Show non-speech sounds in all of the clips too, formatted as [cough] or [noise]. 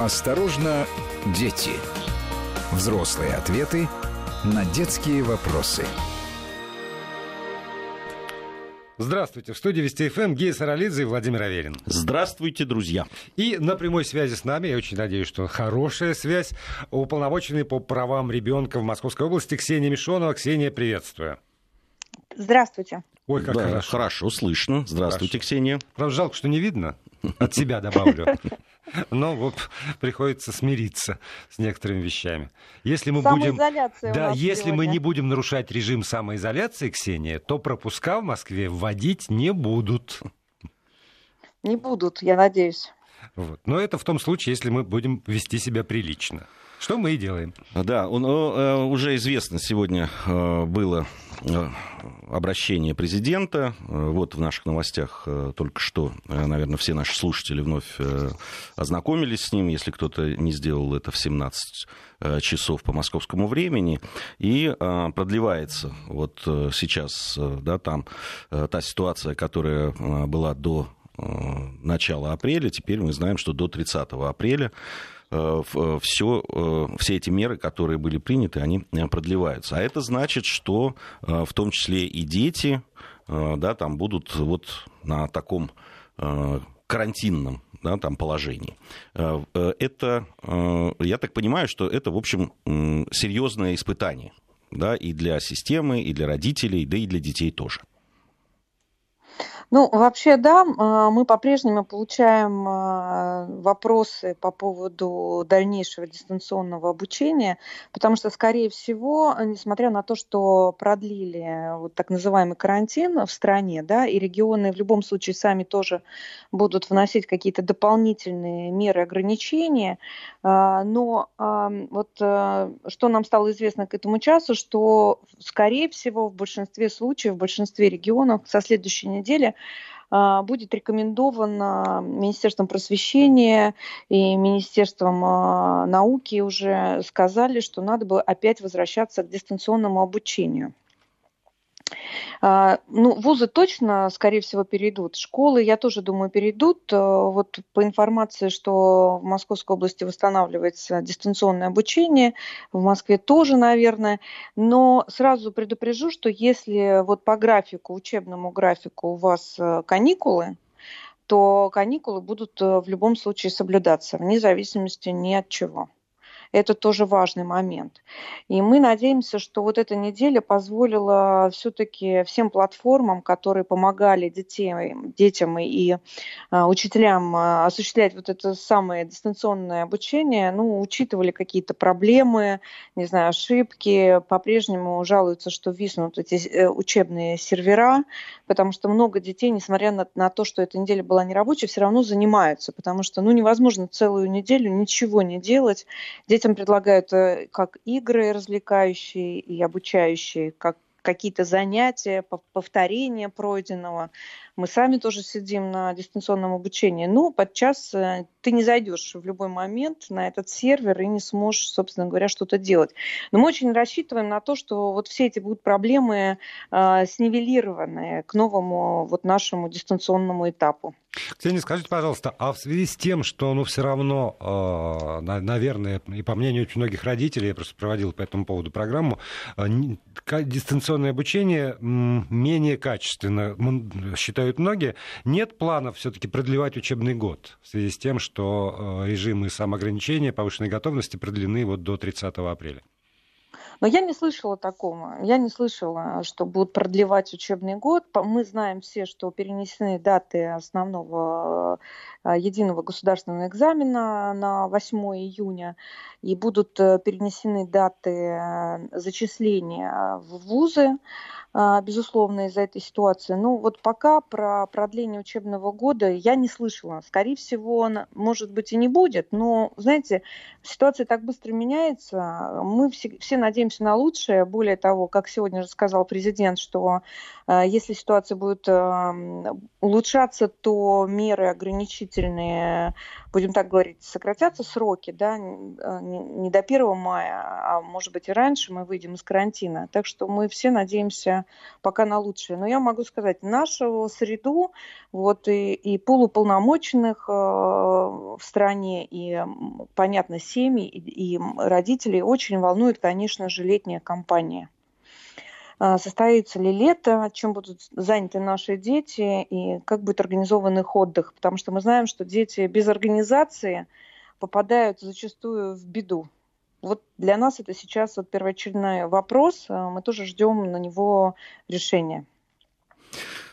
Осторожно, дети. Взрослые ответы на детские вопросы. Здравствуйте. В студии Вести ФМ Гея Саралидзе и Владимир Аверин. Здравствуйте, друзья. И на прямой связи с нами, я очень надеюсь, что хорошая связь, уполномоченный по правам ребенка в Московской области Ксения Мишонова. Ксения, приветствую. Здравствуйте. Ой, как да, хорошо. Хорошо, слышно. Здравствуйте, хорошо. Ксения. Правда, жалко, что не видно. От себя добавлю. [laughs] Но вот приходится смириться с некоторыми вещами. Если мы будем, да, если сегодня. мы не будем нарушать режим самоизоляции, Ксения, то пропуска в Москве вводить не будут. Не будут, я надеюсь. Вот. Но это в том случае, если мы будем вести себя прилично. Что мы и делаем. Да, он, э, уже известно сегодня э, было э, обращение президента. Вот в наших новостях только что, наверное, все наши слушатели вновь ознакомились с ним, если кто-то не сделал это в 17 часов по московскому времени. И продлевается вот сейчас да, там та ситуация, которая была до начала апреля. Теперь мы знаем, что до 30 апреля все, э, э, все эти меры, которые были приняты, они э, продлеваются. А это значит, что в том числе и дети да, там будут вот на таком карантинном да, там, положении. Это, я так понимаю, что это, в общем, серьезное испытание да, и для системы, и для родителей, да и для детей тоже. Ну, вообще, да, а, мы по-прежнему получаем а, вопросы по поводу дальнейшего дистанционного обучения, потому что, скорее всего, несмотря на то, что продлили вот так называемый карантин в стране, да, и регионы в любом случае сами тоже будут вносить какие-то дополнительные меры ограничения, а, но вот что нам стало известно к этому часу, что, скорее всего, в большинстве случаев, в большинстве регионов со следующей недели а, будет рекомендовано Министерством просвещения и Министерством а, науки уже сказали, что надо бы опять возвращаться к дистанционному обучению. А, ну, вузы точно, скорее всего, перейдут. Школы, я тоже думаю, перейдут. Э, вот по информации, что в Московской области восстанавливается дистанционное обучение, в Москве тоже, наверное. Но сразу предупрежу, что если вот по графику, учебному графику у вас э, каникулы, то каникулы будут э, в любом случае соблюдаться, вне зависимости ни от чего. Это тоже важный момент. И мы надеемся, что вот эта неделя позволила все-таки всем платформам, которые помогали детей, детям и а, учителям а, осуществлять вот это самое дистанционное обучение, ну, учитывали какие-то проблемы, не знаю, ошибки, по-прежнему жалуются, что виснут эти э, учебные сервера, потому что много детей, несмотря на, на то, что эта неделя была нерабочей, все равно занимаются, потому что, ну, невозможно целую неделю ничего не делать. Дети Детям предлагают э, как игры развлекающие и обучающие, как какие-то занятия, повторения пройденного. Мы сами тоже сидим на дистанционном обучении. Ну, подчас э, ты не зайдешь в любой момент на этот сервер и не сможешь, собственно говоря, что-то делать. Но мы очень рассчитываем на то, что вот все эти будут проблемы э, снивелированы к новому вот нашему дистанционному этапу. Ксения, скажите, пожалуйста, а в связи с тем, что, ну, все равно, э, наверное, и по мнению очень многих родителей, я просто проводил по этому поводу программу, э, дистанционное обучение менее качественно, считаю, считают многие, нет планов все-таки продлевать учебный год в связи с тем, что э, режимы самоограничения, повышенной готовности продлены вот до 30 апреля. Но я не слышала такого. Я не слышала, что будут продлевать учебный год. Мы знаем все, что перенесены даты основного э, единого государственного экзамена на 8 июня и будут э, перенесены даты зачисления в вузы. А, безусловно, из-за этой ситуации. Ну, вот пока про продление учебного года я не слышала. Скорее всего, может быть, и не будет, но, знаете, ситуация так быстро меняется. Мы все, все надеемся на лучшее. Более того, как сегодня же сказал президент, что э, если ситуация будет улучшаться, то меры ограничительные, будем так говорить, сократятся сроки, да, не, не до 1 мая, а может быть и раньше мы выйдем из карантина. Так что мы все надеемся пока на лучшее. Но я могу сказать, нашу среду, вот и, и полуполномоченных э, в стране, и, понятно, семьи, и, и родителей очень волнует, конечно же, летняя кампания а, состоится ли лето, чем будут заняты наши дети и как будет организован их отдых. Потому что мы знаем, что дети без организации попадают зачастую в беду. Вот для нас это сейчас вот первоочередной вопрос. А, мы тоже ждем на него решения.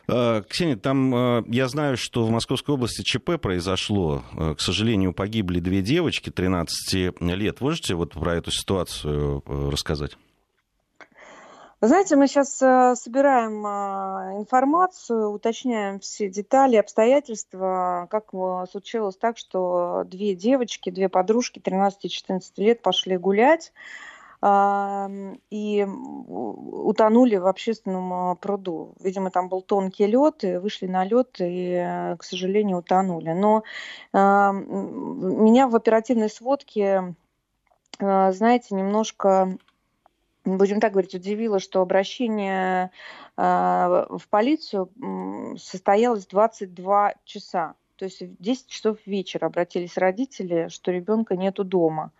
А, Ксения, там я знаю, что в Московской области ЧП произошло. К сожалению, погибли две девочки 13 лет. Можете вот про эту ситуацию рассказать? Вы знаете, мы сейчас э, собираем э, информацию, уточняем все детали, обстоятельства, как э, случилось так, что две девочки, две подружки 13 и 14 лет пошли гулять и утонули в общественном пруду. Видимо, там был тонкий лед, и вышли на лед и, к сожалению, утонули. Но меня в оперативной сводке, знаете, немножко будем так говорить, удивило, что обращение э, в полицию состоялось 22 часа. То есть в 10 часов вечера обратились родители, что ребенка нету дома.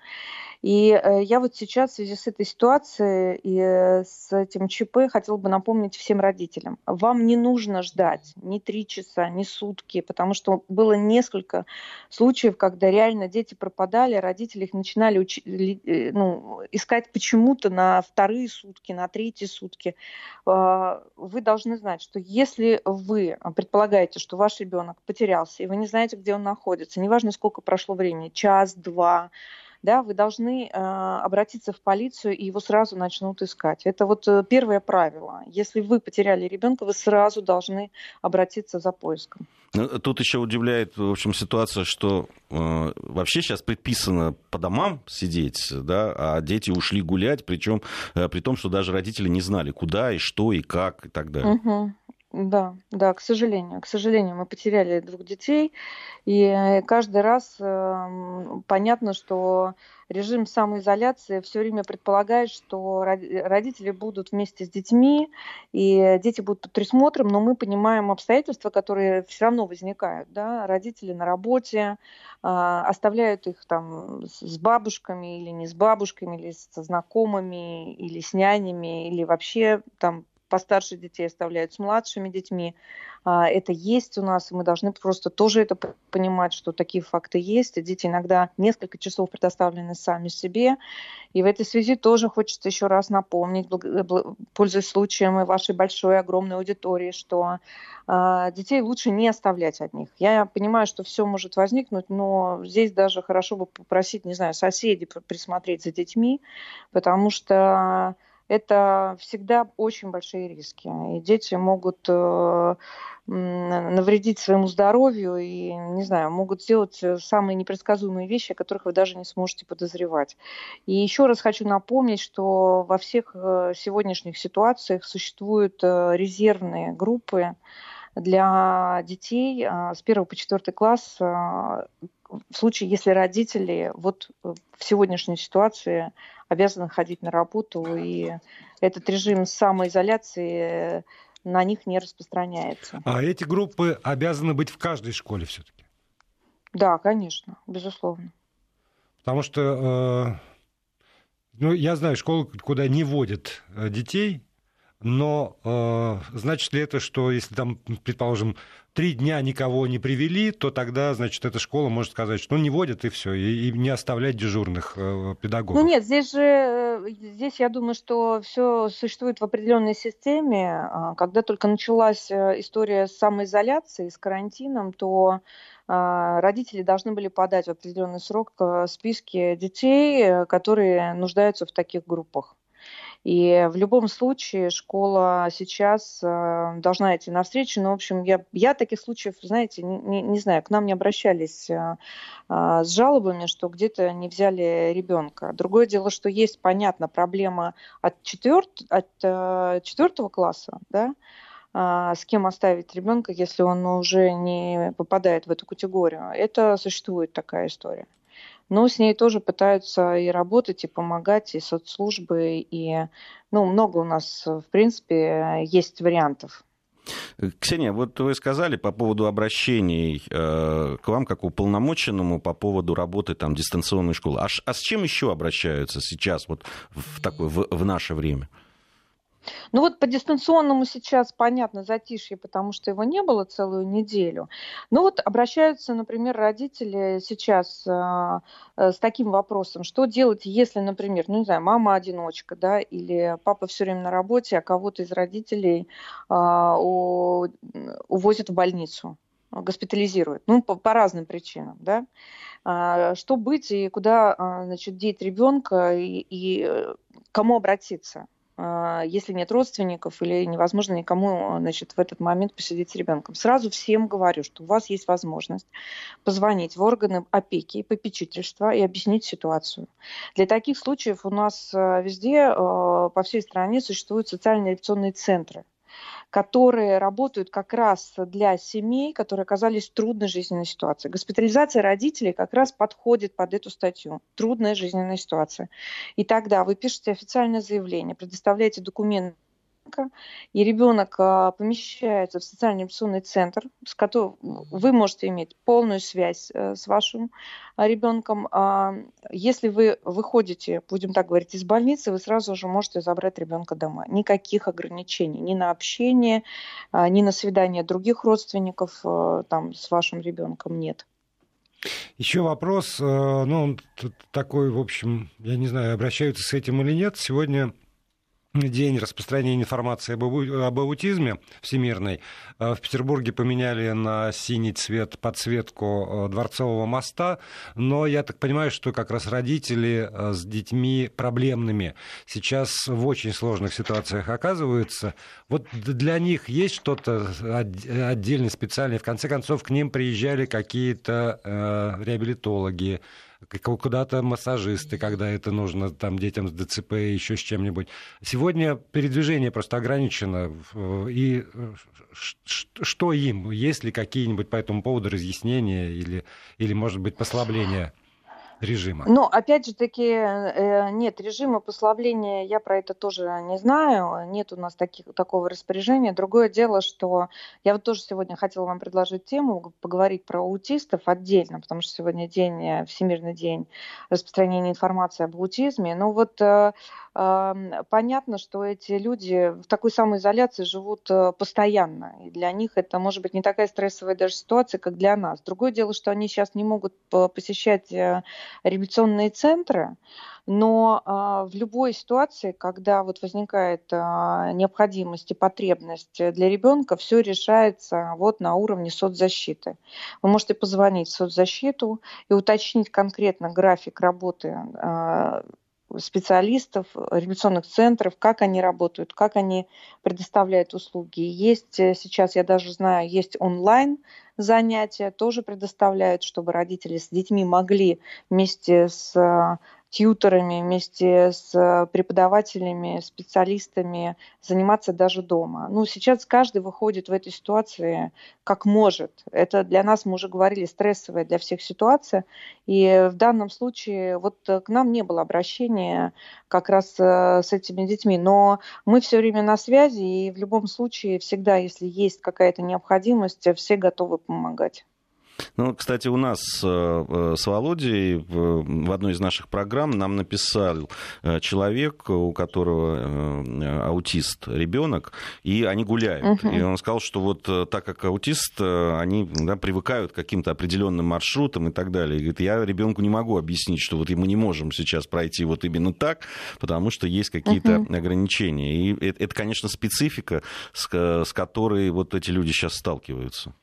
И э, я вот сейчас в связи с этой ситуацией и э, с этим ЧП хотела бы напомнить всем родителям. Вам не нужно ждать ни три часа, ни сутки, потому что было несколько случаев, когда реально дети пропадали, родители их начинали уч... Э, ну, искать почему-то на вторые сутки, на третьи сутки. А, вы должны знать, что если вы предполагаете, что ваш ребенок потерялся, и вы не знаете, где он находится, неважно, сколько прошло времени, час, два, да, вы должны э, обратиться в полицию, и его сразу начнут искать. Это вот э, первое правило. Если вы потеряли ребенка, вы сразу должны обратиться за поиском. Ну, тут еще удивляет, в общем, ситуация, что э, вообще сейчас предписано по домам сидеть, да, а дети ушли гулять, причем э, при том, что даже родители не знали, куда и что и как и так далее. Угу. Да, да, к сожалению. К сожалению, мы потеряли двух детей, и каждый раз э, понятно, что режим самоизоляции все время предполагает, что родители будут вместе с детьми, и дети будут под присмотром, но мы понимаем обстоятельства, которые все равно возникают. Да? Родители на работе, э, оставляют их там с бабушками или не с бабушками, или со знакомыми, или с нянями, или вообще там постарше детей оставляют с младшими детьми. А, это есть у нас, и мы должны просто тоже это понимать, что такие факты есть. И дети иногда несколько часов предоставлены сами себе. И в этой связи тоже хочется еще раз напомнить, пользуясь случаем и вашей большой, огромной аудитории, что а, детей лучше не оставлять от них. Я понимаю, что все может возникнуть, но здесь даже хорошо бы попросить, не знаю, соседей присмотреть за детьми, потому что это всегда очень большие риски. И дети могут э, навредить своему здоровью и, не знаю, могут сделать э, самые непредсказуемые вещи, о которых вы даже не сможете подозревать. И еще раз хочу напомнить, что во всех э, сегодняшних ситуациях существуют резервные группы для детей с 1 по 4 класс в случае, если родители вот в сегодняшней ситуации обязаны ходить на работу, и этот режим самоизоляции на них не распространяется. А эти группы обязаны быть в каждой школе все-таки? Да, конечно, безусловно. Потому что э, ну, я знаю школы, куда не водят э, детей, но э, значит ли это, что если там, предположим, три дня никого не привели, то тогда, значит, эта школа может сказать, что ну, не водят и все, и, и не оставлять дежурных э, педагогов. Ну нет, здесь же, э, здесь я думаю, что все существует в определенной системе. А, когда только началась э, история с самоизоляцией, с карантином, то а, родители должны были подать в определенный срок э, списки детей, которые нуждаются в таких группах. И в любом случае школа сейчас э, должна идти навстречу. Но, в общем, я, я таких случаев, знаете, не, не знаю, к нам не обращались э, э, с жалобами, что где-то не взяли ребенка. Другое дело, что есть, понятно, проблема от, четверт, от четвертого класса, да, с кем оставить ребенка, если он уже не попадает в эту категорию. Это существует такая история. Но с ней тоже пытаются и работать, и помогать, и соцслужбы, и ну, много у нас, в принципе, есть вариантов. Ксения, вот вы сказали по поводу обращений э, к вам как уполномоченному по поводу работы там дистанционной школы. А, а с чем еще обращаются сейчас вот в такое в, в наше время? Ну вот по дистанционному сейчас понятно затишье, потому что его не было целую неделю. Ну вот обращаются, например, родители сейчас э, с таким вопросом, что делать, если, например, ну не знаю, мама одиночка, да, или папа все время на работе, а кого-то из родителей э, у, увозят в больницу госпитализируют, ну, по, по разным причинам, да, а, что быть и куда, значит, деть ребенка и, и э, кому обратиться. А, если нет родственников или невозможно никому значит, в этот момент посидеть с ребенком. Сразу всем говорю, что у вас есть возможность позвонить в органы опеки и попечительства и объяснить ситуацию. Для таких случаев у нас а, везде а, по всей стране существуют социальные реакционные центры которые работают как раз для семей, которые оказались в трудной жизненной ситуации. Госпитализация родителей как раз подходит под эту статью. Трудная жизненная ситуация. И тогда вы пишете официальное заявление, предоставляете документы и ребенок а, помещается в социальный инвестиционный центр, с которым вы можете иметь полную связь э, с вашим а, ребенком. А, если вы выходите, будем так говорить, из больницы, вы сразу же можете забрать ребенка домой. Никаких ограничений ни на общение, ни на свидание других родственников там, с вашим ребенком нет. Еще вопрос, э, ну, такой, в общем, я не знаю, обращаются с этим или нет. Сегодня день распространения информации об, аутизме всемирной. Э, в Петербурге поменяли на синий цвет подсветку э, Дворцового моста, но я так понимаю, что как раз родители э, с детьми проблемными сейчас в очень сложных ситуациях оказываются. Вот для них есть что-то отдельное, специальное? В конце концов, к ним приезжали какие-то реабилитологи, куда-то массажисты, когда это нужно там детям с ДЦП, еще с чем-нибудь. Сегодня передвижение просто ограничено. И что им? Есть ли какие-нибудь по этому поводу разъяснения или, или может быть, послабления? Режима? Ну, опять же таки, э, нет, режима послабления я про это тоже не знаю. Нет у нас таких, такого распоряжения. Другое дело, что я вот тоже сегодня хотела вам предложить тему, поговорить про аутистов отдельно, потому что сегодня день, э, Всемирный день распространения информации об аутизме. Ну вот э, понятно, что эти люди в такой самоизоляции живут постоянно. И для них это может быть не такая стрессовая даже ситуация, как для нас. Другое дело, что они сейчас не могут посещать реабилитационные центры, но а, в любой ситуации, когда вот возникает а, необходимость и потребность для ребенка, все решается вот на уровне соцзащиты. Вы можете позвонить в соцзащиту и уточнить конкретно график работы а, специалистов, реабилитационных центров, как они работают, как они предоставляют услуги. Есть э, сейчас, я даже знаю, есть онлайн занятия, тоже предоставляют, чтобы родители с детьми могли вместе с э, тьюторами, вместе с э, преподавателями, специалистами заниматься даже дома. Ну, сейчас каждый выходит в этой ситуации как может. Это для нас, мы уже говорили, стрессовая для всех ситуация. И в данном случае вот к нам не было обращения как раз э, с этими детьми. Но мы все время на связи, и в любом случае всегда, если есть какая-то необходимость, все готовы помогать. Ну, кстати, у нас э, э, с Володей в одной из наших программ нам написал э, человек, у которого аутист ребенок, и они гуляют. Uh-huh. И он сказал, что вот так как аутист, они да, привыкают к каким-то определенным маршрутам и так далее. И говорит, я ребенку не могу объяснить, что вот мы не можем сейчас пройти вот именно так, потому что есть какие-то uh-huh. ограничения. И это, это, конечно, специфика, с, с которой вот эти люди сейчас сталкиваются.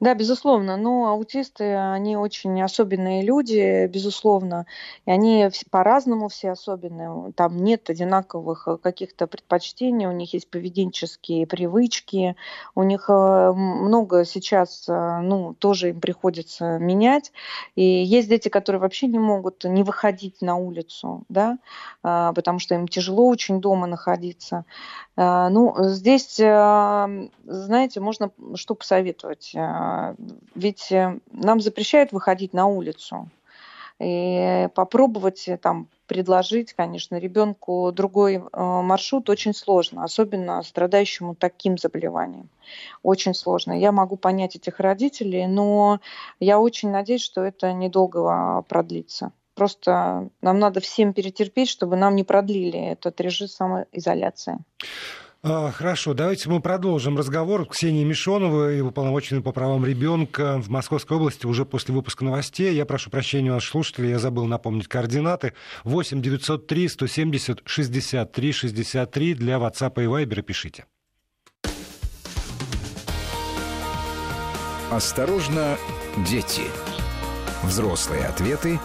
Да, безусловно. Но аутисты, они очень особенные люди, безусловно. И они по-разному все особенные. Там нет одинаковых э, каких-то предпочтений, у них есть поведенческие привычки, у них э, много сейчас, э, ну, тоже им приходится менять. И есть дети, которые вообще не могут не выходить на улицу, да, а, потому что им тяжело очень дома находиться. А, ну, здесь, знаете, можно что посоветовать? А, ведь э, нам запрещают выходить на улицу. И попробовать там предложить, конечно, ребенку другой маршрут очень сложно, особенно страдающему таким заболеванием. Очень сложно. Я могу понять этих родителей, но я очень надеюсь, что это недолго продлится. Просто нам надо всем перетерпеть, чтобы нам не продлили этот режим самоизоляции. А, хорошо, давайте мы продолжим разговор. Ксения Мишонова, и уполномоченный по правам ребенка в Московской области уже после выпуска новостей. Я прошу прощения у наших слушателей, я забыл напомнить координаты. 8 903 170 63 63 для WhatsApp и Viber пишите. Осторожно, дети. Взрослые ответы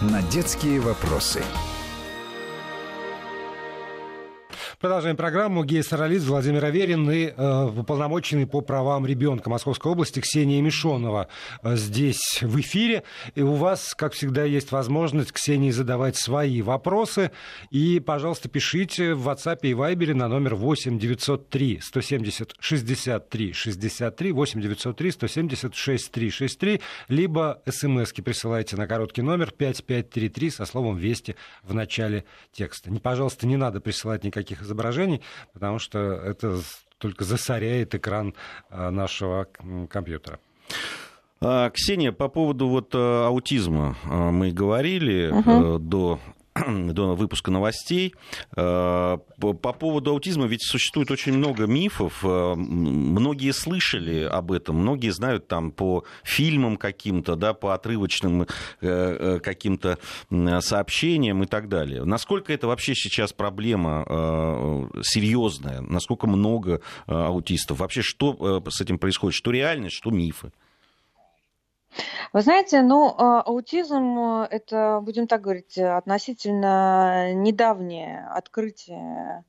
на детские вопросы. Продолжаем программу. Гей-соралист Владимир Аверин и э, уполномоченный по правам ребенка Московской области Ксения Мишонова э, здесь в эфире. И у вас, как всегда, есть возможность, Ксении, задавать свои вопросы. И, пожалуйста, пишите в WhatsApp и Viber на номер 8 903 170 63 63 8 903 170 63 63 либо смски присылайте на короткий номер 5533 со словом «Вести» в начале текста. Не, пожалуйста, не надо присылать никаких изображений, потому что это только засоряет экран а, нашего компьютера. А, Ксения, по поводу вот а, аутизма мы говорили угу. до [clears throat] до выпуска новостей. Э, по поводу аутизма ведь существует очень много мифов. Э, многие слышали об этом, многие знают там по фильмам каким-то, да, по отрывочным э, каким-то сообщениям и так далее. Насколько это вообще сейчас проблема серьезная? Насколько много аутистов? Вообще что с этим происходит? Что реальность, что мифы? Вы знаете, ну, а, аутизм э, – это, будем так говорить, относительно недавнее открытие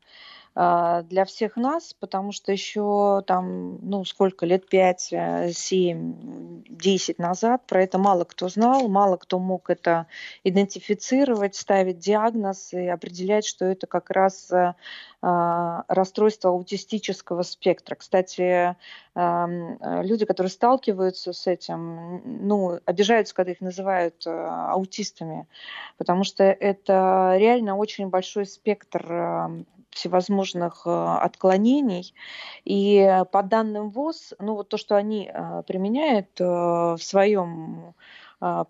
для всех нас, потому что еще там, ну, сколько, лет 5, 7, 10 назад про это мало кто знал, мало кто мог это идентифицировать, ставить диагноз и определять, что это как раз э, а, расстройство аутистического спектра. Кстати, люди, которые сталкиваются с этим, ну, обижаются, когда их называют э, аутистами, потому что это реально очень большой спектр всевозможных э, отклонений. И по данным ВОЗ, ну вот то, что они э, применяют э, в своем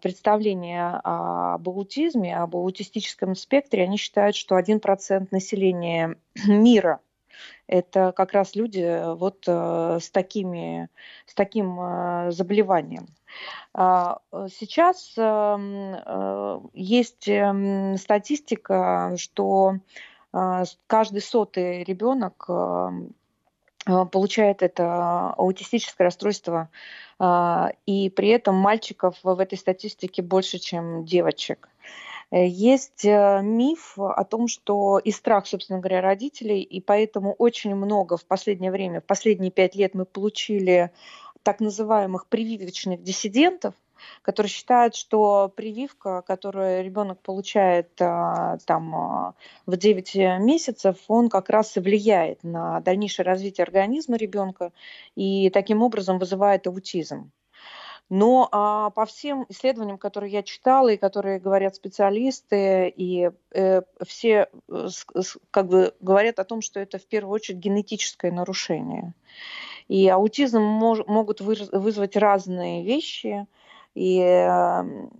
представлении об аутизме, об аутистическом спектре, они считают, что 1% населения [clears throat] мира это как раз люди вот с, такими, с таким заболеванием. А, сейчас эм, есть эм, статистика, что каждый сотый ребенок а, а, получает это аутистическое расстройство, и при этом мальчиков в этой статистике больше, чем девочек. Есть э, миф о том, что и страх, собственно говоря, родителей, и поэтому очень много в последнее время, в последние пять лет мы получили так называемых прививочных диссидентов, которые считают, что прививка, которую ребенок получает а, там а, в 9 месяцев, он как раз и влияет на дальнейшее развитие организма ребенка и таким образом вызывает аутизм. Но а, по всем исследованиям, которые я читала и которые говорят специалисты, и э, все э, как бы говорят о том, что это в первую очередь генетическое нарушение. И аутизм мож, могут вызвать разные вещи и эм,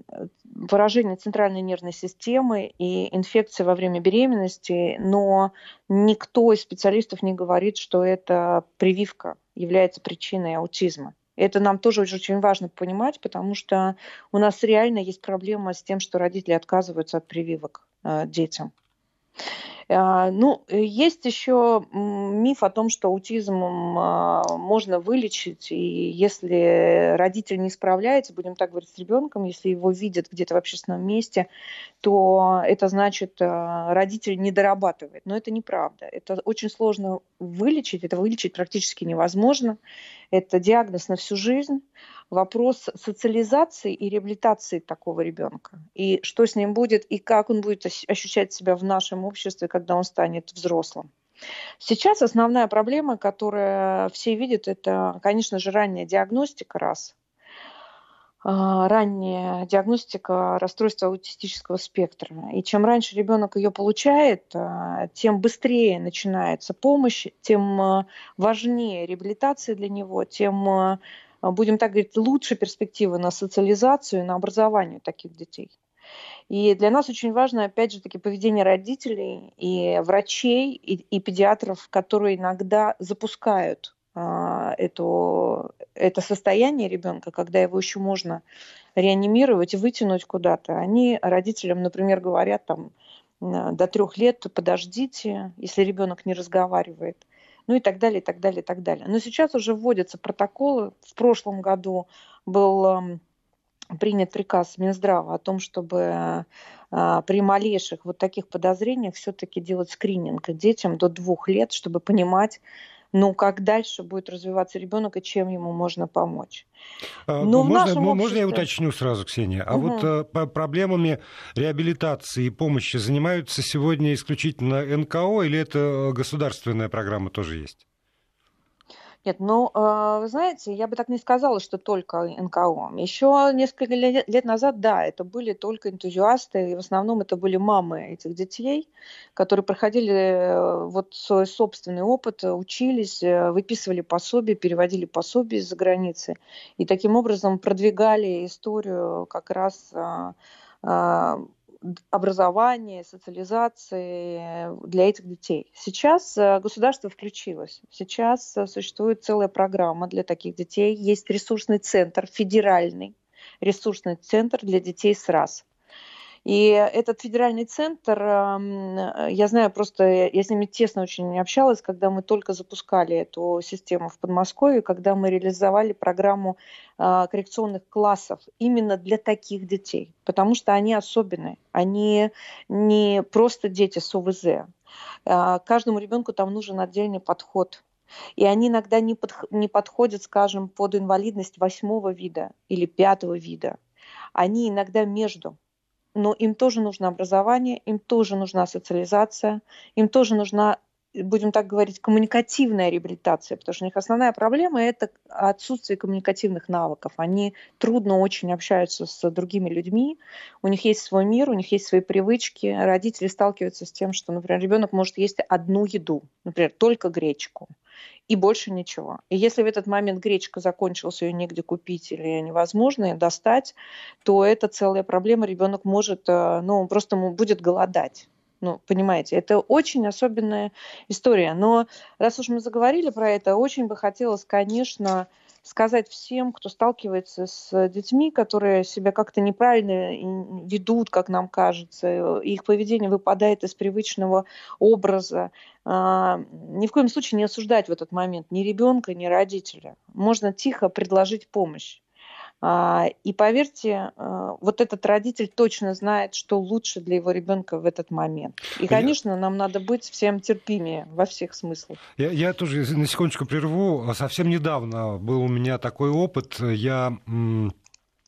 поражение центральной нервной системы и инфекция во время беременности, но никто из специалистов не говорит, что эта прививка является причиной аутизма. Это нам тоже очень важно понимать, потому что у нас реально есть проблема с тем, что родители отказываются от прививок э, детям. А, ну, э, есть еще миф о том, что аутизм а, можно вылечить, и если родитель не справляется, будем так говорить, с ребенком, если его видят где-то в общественном месте, то это значит, а, родитель не дорабатывает. Но это неправда. Это очень сложно вылечить, это вылечить практически невозможно. Это диагноз на всю жизнь вопрос социализации и реабилитации такого ребенка. И что с ним будет, и как он будет ощущать себя в нашем обществе, когда он станет взрослым. Сейчас основная проблема, которую все видят, это, конечно же, ранняя диагностика раз. а, ранняя диагностика расстройства аутистического спектра. И чем раньше ребенок ее получает, а, тем быстрее начинается помощь, тем а, важнее реабилитация для него, тем, будем так говорить, лучше перспективы на социализацию на образование таких детей. И для нас очень важно, опять же, таки поведение родителей и врачей, и, и педиатров, которые иногда запускают а, это состояние ребенка, когда его еще можно реанимировать и вытянуть куда-то. Они родителям, например, говорят там до трех лет подождите, если ребенок не разговаривает. Ну и так далее, и так далее, и так далее. Но сейчас уже вводятся протоколы. В прошлом году был принят приказ Минздрава о том, чтобы а, при малейших вот таких подозрениях все-таки делать скрининг детям до двух лет, чтобы понимать, ну, как дальше будет развиваться ребенок и чем ему можно помочь. А, Но можно, обществе... можно я уточню сразу, Ксения? А угу. вот а, проблемами реабилитации и помощи занимаются сегодня исключительно НКО или это государственная программа тоже есть? Нет, ну, а, вы знаете, я бы так не сказала, что только НКО. Еще несколько лет назад, да, это были только энтузиасты, и в основном это были мамы этих детей, которые проходили э, вот свой собственный опыт, учились, э, выписывали пособия, переводили пособия из-за границы, и таким образом продвигали историю как раз а, а, образования, социализации для этих детей. Сейчас э, государство включилось. Сейчас э, существует целая программа для таких детей. Есть ресурсный центр, федеральный ресурсный центр для детей с РАС. И этот федеральный центр, эм, я знаю просто, я с ними тесно очень общалась, когда мы только запускали эту систему в Подмосковье, когда мы реализовали программу а, коррекционных классов именно для таких детей, потому что они особенные, они не просто дети с ОВЗ. А, каждому ребенку там нужен отдельный подход. И они иногда не, под, не подходят, скажем, под инвалидность восьмого вида или пятого вида. Они иногда между но им тоже нужно образование, им тоже нужна социализация, им тоже нужна будем так говорить, коммуникативная реабилитация, потому что у них основная проблема – это отсутствие коммуникативных навыков. Они трудно очень общаются с другими людьми, у них есть свой мир, у них есть свои привычки. Родители сталкиваются с тем, что, например, ребенок может есть одну еду, например, только гречку и больше ничего. И если в этот момент гречка закончилась, ее негде купить или невозможно ее достать, то это целая проблема. Ребенок может, э, ну, просто будет голодать. Ну, понимаете, это очень особенная история. Но раз уж мы заговорили про это, очень бы хотелось, конечно, сказать всем, кто сталкивается с детьми, которые себя как-то неправильно ведут, как нам кажется, их поведение выпадает из привычного образа, а, ни в коем случае не осуждать в этот момент ни ребенка, ни родителя. Можно тихо предложить помощь. А, и поверьте, а, вот этот родитель точно знает, что лучше для его ребенка в этот момент. И, конечно, нам надо быть всем терпимее во всех смыслах. Я, я тоже на секундочку прерву. Совсем недавно был у меня такой опыт. Я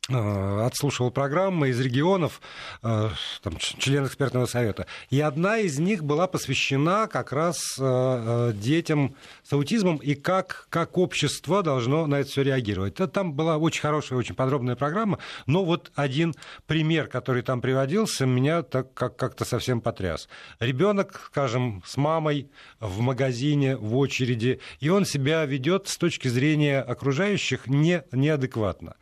отслушивал программы из регионов, э, там, член экспертного совета, и одна из них была посвящена как раз э, детям с аутизмом и как, как общество должно на это все реагировать. Там была очень хорошая, очень подробная программа, но вот один пример, который там приводился, меня так как- как-то совсем потряс. Ребенок, скажем, с мамой в магазине, в очереди, и он себя ведет с точки зрения окружающих не, неадекватно.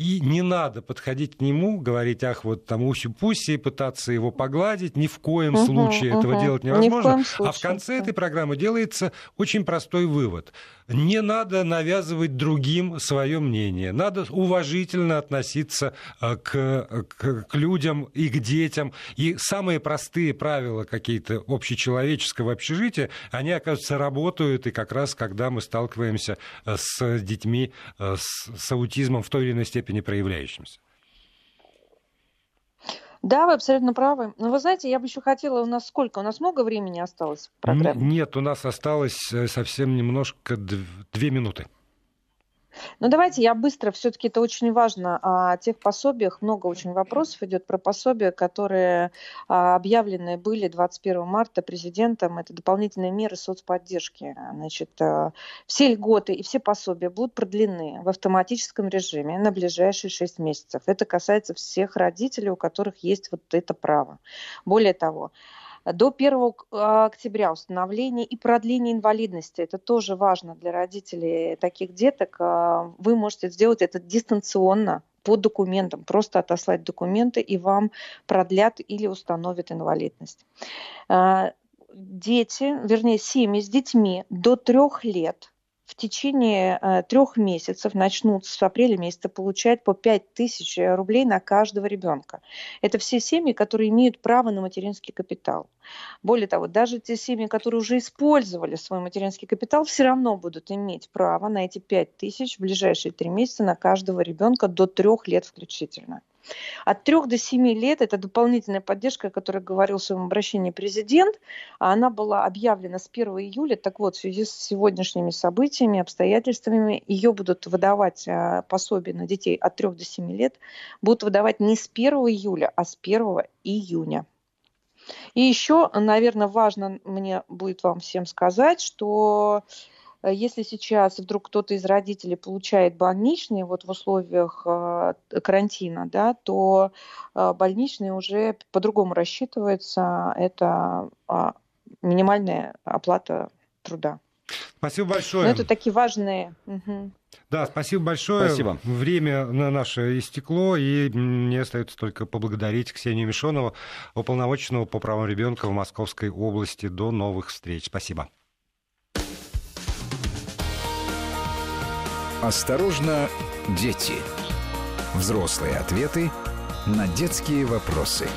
И не надо подходить к нему, говорить, ах, вот там уси-пуси, пытаться его погладить. Ни в коем угу, случае угу. этого делать невозможно. В а в конце этой программы делается очень простой вывод. Не надо навязывать другим свое мнение. Надо уважительно относиться э, к, к, к людям и к детям. И самые простые правила какие-то общечеловеческого общежития, они, оказывается, работают. И как раз, когда мы сталкиваемся э, с детьми э, с, с аутизмом в той или иной степени степени проявляющимся. Да, вы абсолютно правы. Но вы знаете, я бы еще хотела, у нас сколько? У нас много времени осталось в программе? Нет, у нас осталось э, совсем немножко две минуты. Ну, давайте я быстро, все-таки это очень важно. О тех пособиях много очень вопросов идет про пособия, которые а, объявлены были 21 марта президентом. Это дополнительные меры соцподдержки. Значит, а, все льготы и все пособия будут продлены в автоматическом режиме на ближайшие 6 месяцев. Это касается всех родителей, у которых есть вот это право. Более того, до 1 а, октября установление и продление инвалидности. Это тоже важно для родителей таких деток. А, вы можете сделать это дистанционно по документам, просто отослать документы, и вам продлят или установят инвалидность. А, дети, вернее, семьи с детьми до трех лет в течение э, трех месяцев начнут с апреля месяца получать по 5 тысяч рублей на каждого ребенка. Это все семьи, которые имеют право на материнский капитал. Более того, даже те семьи, которые уже использовали свой материнский капитал, все равно будут иметь право на эти 5 тысяч в ближайшие три месяца на каждого ребенка до трех лет включительно. От 3 до 7 лет это дополнительная поддержка, о которой говорил в своем обращении президент. Она была объявлена с 1 июля. Так вот, в связи с сегодняшними событиями, обстоятельствами, ее будут выдавать а, пособие на детей от 3 до 7 лет, будут выдавать не с 1 июля, а с 1 июня. И еще, наверное, важно мне будет вам всем сказать, что если сейчас вдруг кто-то из родителей получает больничный вот в условиях э, карантина, да, то э, больничный уже по-другому рассчитывается. Это а, минимальная оплата труда. Спасибо большое. Но это такие важные. Угу. Да, спасибо большое. Спасибо. Время на наше истекло, и мне остается только поблагодарить Ксению Мишонову, уполномоченного по правам ребенка в Московской области. До новых встреч. Спасибо. Осторожно, дети. Взрослые ответы на детские вопросы.